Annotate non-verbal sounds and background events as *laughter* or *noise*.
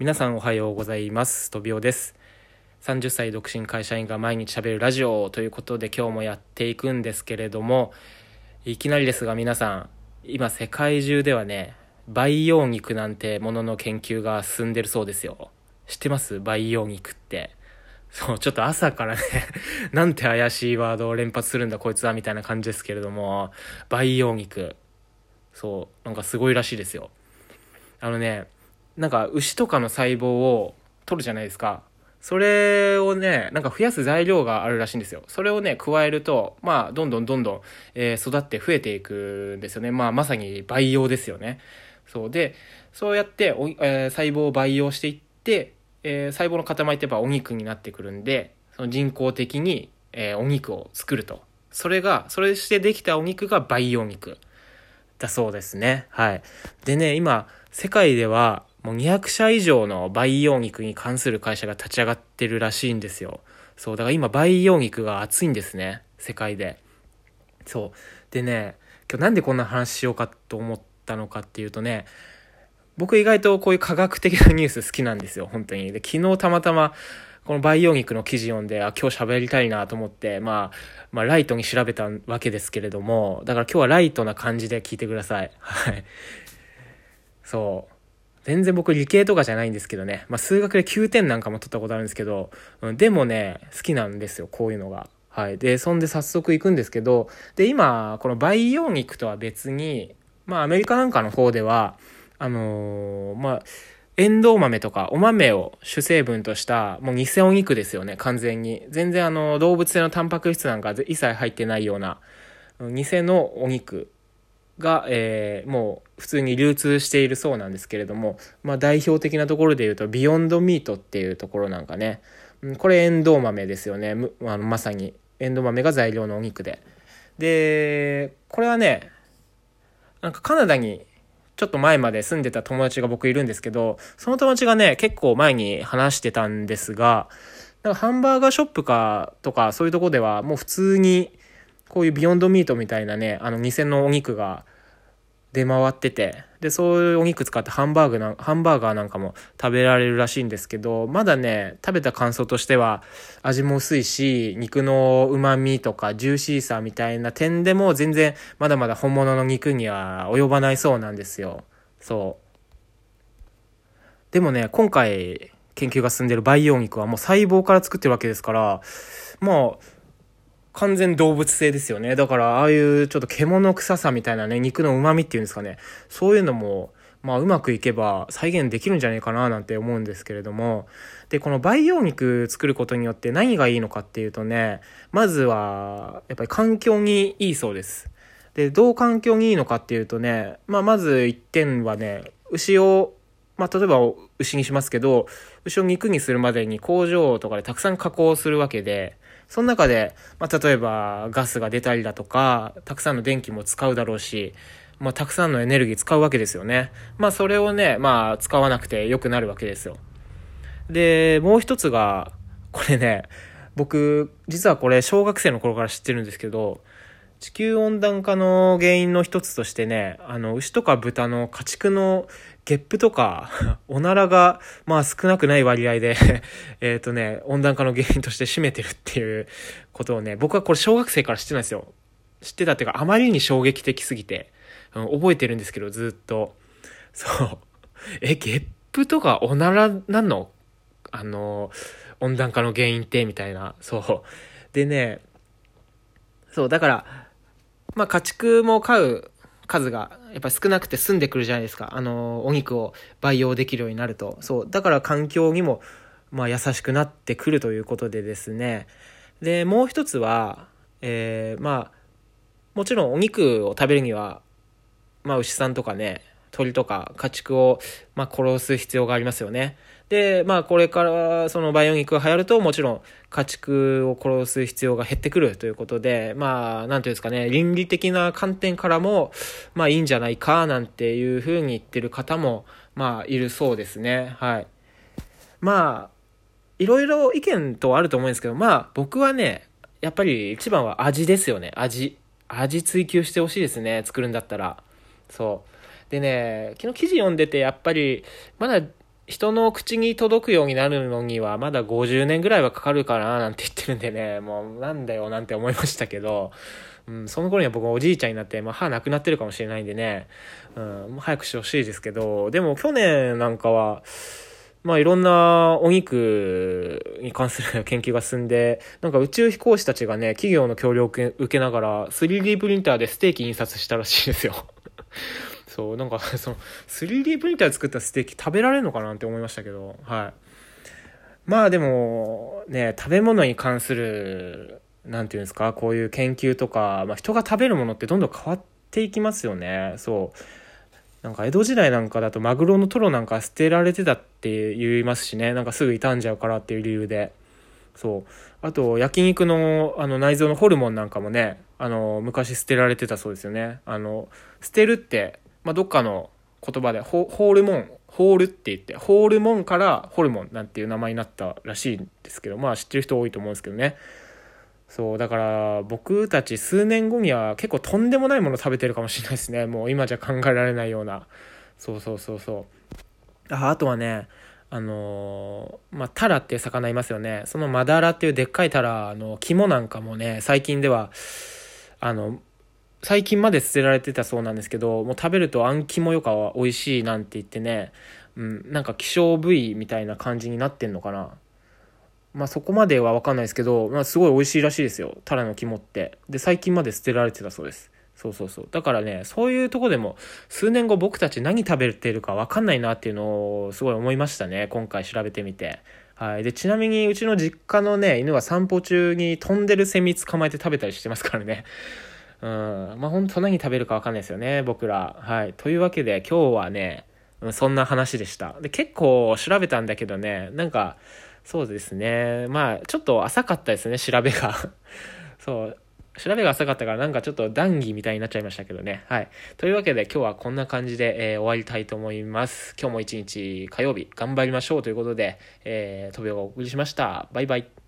皆さんおはようございます。とびおです。30歳独身会社員が毎日喋るラジオということで今日もやっていくんですけれどもいきなりですが皆さん今世界中ではね培養肉なんてものの研究が進んでるそうですよ。知ってます？培養肉って。そう、ちょっと朝からね *laughs* なんて怪しいワードを連発するんだこいつはみたいな感じですけれども、培養肉。そう、なんかすごいらしいですよ。あのね、なんか牛とかの細胞を取るじゃないですか。それをね、なんか増やす材料があるらしいんですよ。それをね、加えると、まあ、どんどんどんどん、えー、育って増えていくんですよね。まあ、まさに培養ですよね。そうで、そうやってお、えー、細胞を培養していって、えー、細胞の塊ってやっぱお肉になってくるんで、その人工的に、え、お肉を作ると。それが、それしてできたお肉が培養肉だそうですね。はい。でね、今、世界ではもう200社以上の培養肉に関する会社が立ち上がってるらしいんですよ。そう、だから今培養肉が熱いんですね。世界で。そう。でね、今日なんでこんな話しようかと思ったのかっていうとね、僕意外とこういう科学的なニュース好きなんですよ、本当に。で、昨日たまたま、この培養肉の記事読んで、あ、今日喋りたいなと思って、まあ、まあ、ライトに調べたわけですけれども、だから今日はライトな感じで聞いてください。はい。そう。全然僕理系とかじゃないんですけどね。まあ、数学で9点なんかも取ったことあるんですけど、うん、でもね、好きなんですよ、こういうのが。はい。で、そんで早速行くんですけど、で、今、この培養肉とは別に、まあ、アメリカなんかの方では、あのー、まあ、エンドウ豆とかお豆を主成分としたもう偽お肉ですよね、完全に。全然あの動物性のタンパク質なんか一切入ってないような偽のお肉が、えー、もう普通に流通しているそうなんですけれども、まあ代表的なところで言うとビヨンドミートっていうところなんかね、これエンドウ豆ですよね。あのまさにエンドウ豆が材料のお肉で。で、これはね、なんかカナダにちょっと前まで住んでた友達が僕いるんですけど、その友達がね、結構前に話してたんですが、なんかハンバーガーショップかとかそういうとこではもう普通にこういうビヨンドミートみたいなね、あの偽のお肉が出回ってて、で、そういうお肉使ってハンバーグな、ハンバーガーなんかも食べられるらしいんですけど、まだね、食べた感想としては、味も薄いし、肉の旨味とかジューシーさみたいな点でも全然まだまだ本物の肉には及ばないそうなんですよ。そう。でもね、今回研究が進んでる培養肉はもう細胞から作ってるわけですから、もう、完全動物性ですよね。だから、ああいうちょっと獣臭さみたいなね、肉の旨味っていうんですかね。そういうのも、まあ、うまくいけば再現できるんじゃないかななんて思うんですけれども。で、この培養肉作ることによって何がいいのかっていうとね、まずは、やっぱり環境にいいそうです。で、どう環境にいいのかっていうとね、まあ、まず一点はね、牛を、まあ、例えば牛にしますけど、牛を肉にするまでに工場とかでたくさん加工するわけで、その中で、まあ、例えばガスが出たりだとか、たくさんの電気も使うだろうし、まあ、たくさんのエネルギー使うわけですよね。まあ、それをね、まあ、使わなくて良くなるわけですよ。で、もう一つが、これね、僕、実はこれ小学生の頃から知ってるんですけど、地球温暖化の原因の一つとしてね、あの、牛とか豚の家畜のゲップとか、*laughs* おならが、まあ少なくない割合で *laughs* えっとね、温暖化の原因として占めてるっていうことをね、僕はこれ小学生から知ってないですよ。知ってたっていうか、あまりに衝撃的すぎて、うん、覚えてるんですけど、ずっと。そう。*laughs* え、ゲップとかおならなの？あの、温暖化の原因って、みたいな。そう。でね、そう、だから、まあ家畜も飼う数がやっぱり少なくて済んでくるじゃないですか。あの、お肉を培養できるようになると。そう。だから環境にも、まあ優しくなってくるということでですね。で、もう一つは、えー、まあ、もちろんお肉を食べるには、まあ牛さんとかね、鳥とか家畜を、まあ、殺す必要がありますよね。で、まあ、これからそのバイオ肉が流行ると、もちろん家畜を殺す必要が減ってくるということで、まあ、なんていうんですかね、倫理的な観点からも、まあ、いいんじゃないか、なんていうふうに言ってる方も、まあ、いるそうですね。はい。まあ、いろいろ意見とあると思うんですけど、まあ、僕はね、やっぱり一番は味ですよね、味。味追求してほしいですね、作るんだったら。そう。でね、昨日記事読んでて、やっぱり、まだ人の口に届くようになるのにはまだ50年ぐらいはかかるかななんて言ってるんでね、もうなんだよなんて思いましたけど、うん、その頃には僕はおじいちゃんになって、まあ、歯なくなってるかもしれないんでね、うん、早くしてほしいですけど、でも去年なんかは、まあいろんなお肉に関する研究が進んで、なんか宇宙飛行士たちがね、企業の協力を受けながら 3D プリンターでステーキ印刷したらしいですよ。そう、なんか *laughs* その 3D プリンターで作ったステーキ食べられるのかなって思いましたけど、はい。まあでも、ね、食べ物に関する、なんていうんですか、こういう研究とか、まあ人が食べるものってどんどん変わっていきますよね。そう。なんか江戸時代なんかだとマグロのトロなんか捨てられてたって言いますしねなんかすぐ傷んじゃうからっていう理由でそうあと焼肉のあの内臓のホルモンなんかもねあの昔捨てられてたそうですよねあの捨てるって、まあ、どっかの言葉でホールモンホールって言ってホールモンからホルモンなんていう名前になったらしいんですけどまあ知ってる人多いと思うんですけどねそう、だから僕たち数年後には結構とんでもないもの食べてるかもしれないですね。もう今じゃ考えられないような。そうそうそうそう。ああとはね、あのー、まあ、タラっていう魚いますよね。そのマダラっていうでっかいタラの肝なんかもね、最近では、あの、最近まで捨てられてたそうなんですけど、もう食べるとあん肝よかは美味しいなんて言ってね、うん、なんか希少部位みたいな感じになってんのかな。まあそこまではわかんないですけど、まあすごい美味しいらしいですよ。タラの肝って。で、最近まで捨てられてたそうです。そうそうそう。だからね、そういうとこでも、数年後僕たち何食べてるかわかんないなっていうのをすごい思いましたね。今回調べてみて。はい。で、ちなみにうちの実家のね、犬は散歩中に飛んでるセミ捕まえて食べたりしてますからね。うん。まあ本当何食べるかわかんないですよね、僕ら。はい。というわけで今日はね、そんな話でした。で、結構調べたんだけどね、なんか、そうですね。まあ、ちょっと浅かったですね、調べが。*laughs* そう。調べが浅かったからなんかちょっと談義みたいになっちゃいましたけどね。はい。というわけで今日はこんな感じで、えー、終わりたいと思います。今日も一日火曜日頑張りましょうということで、えー、飛びがお送りしました。バイバイ。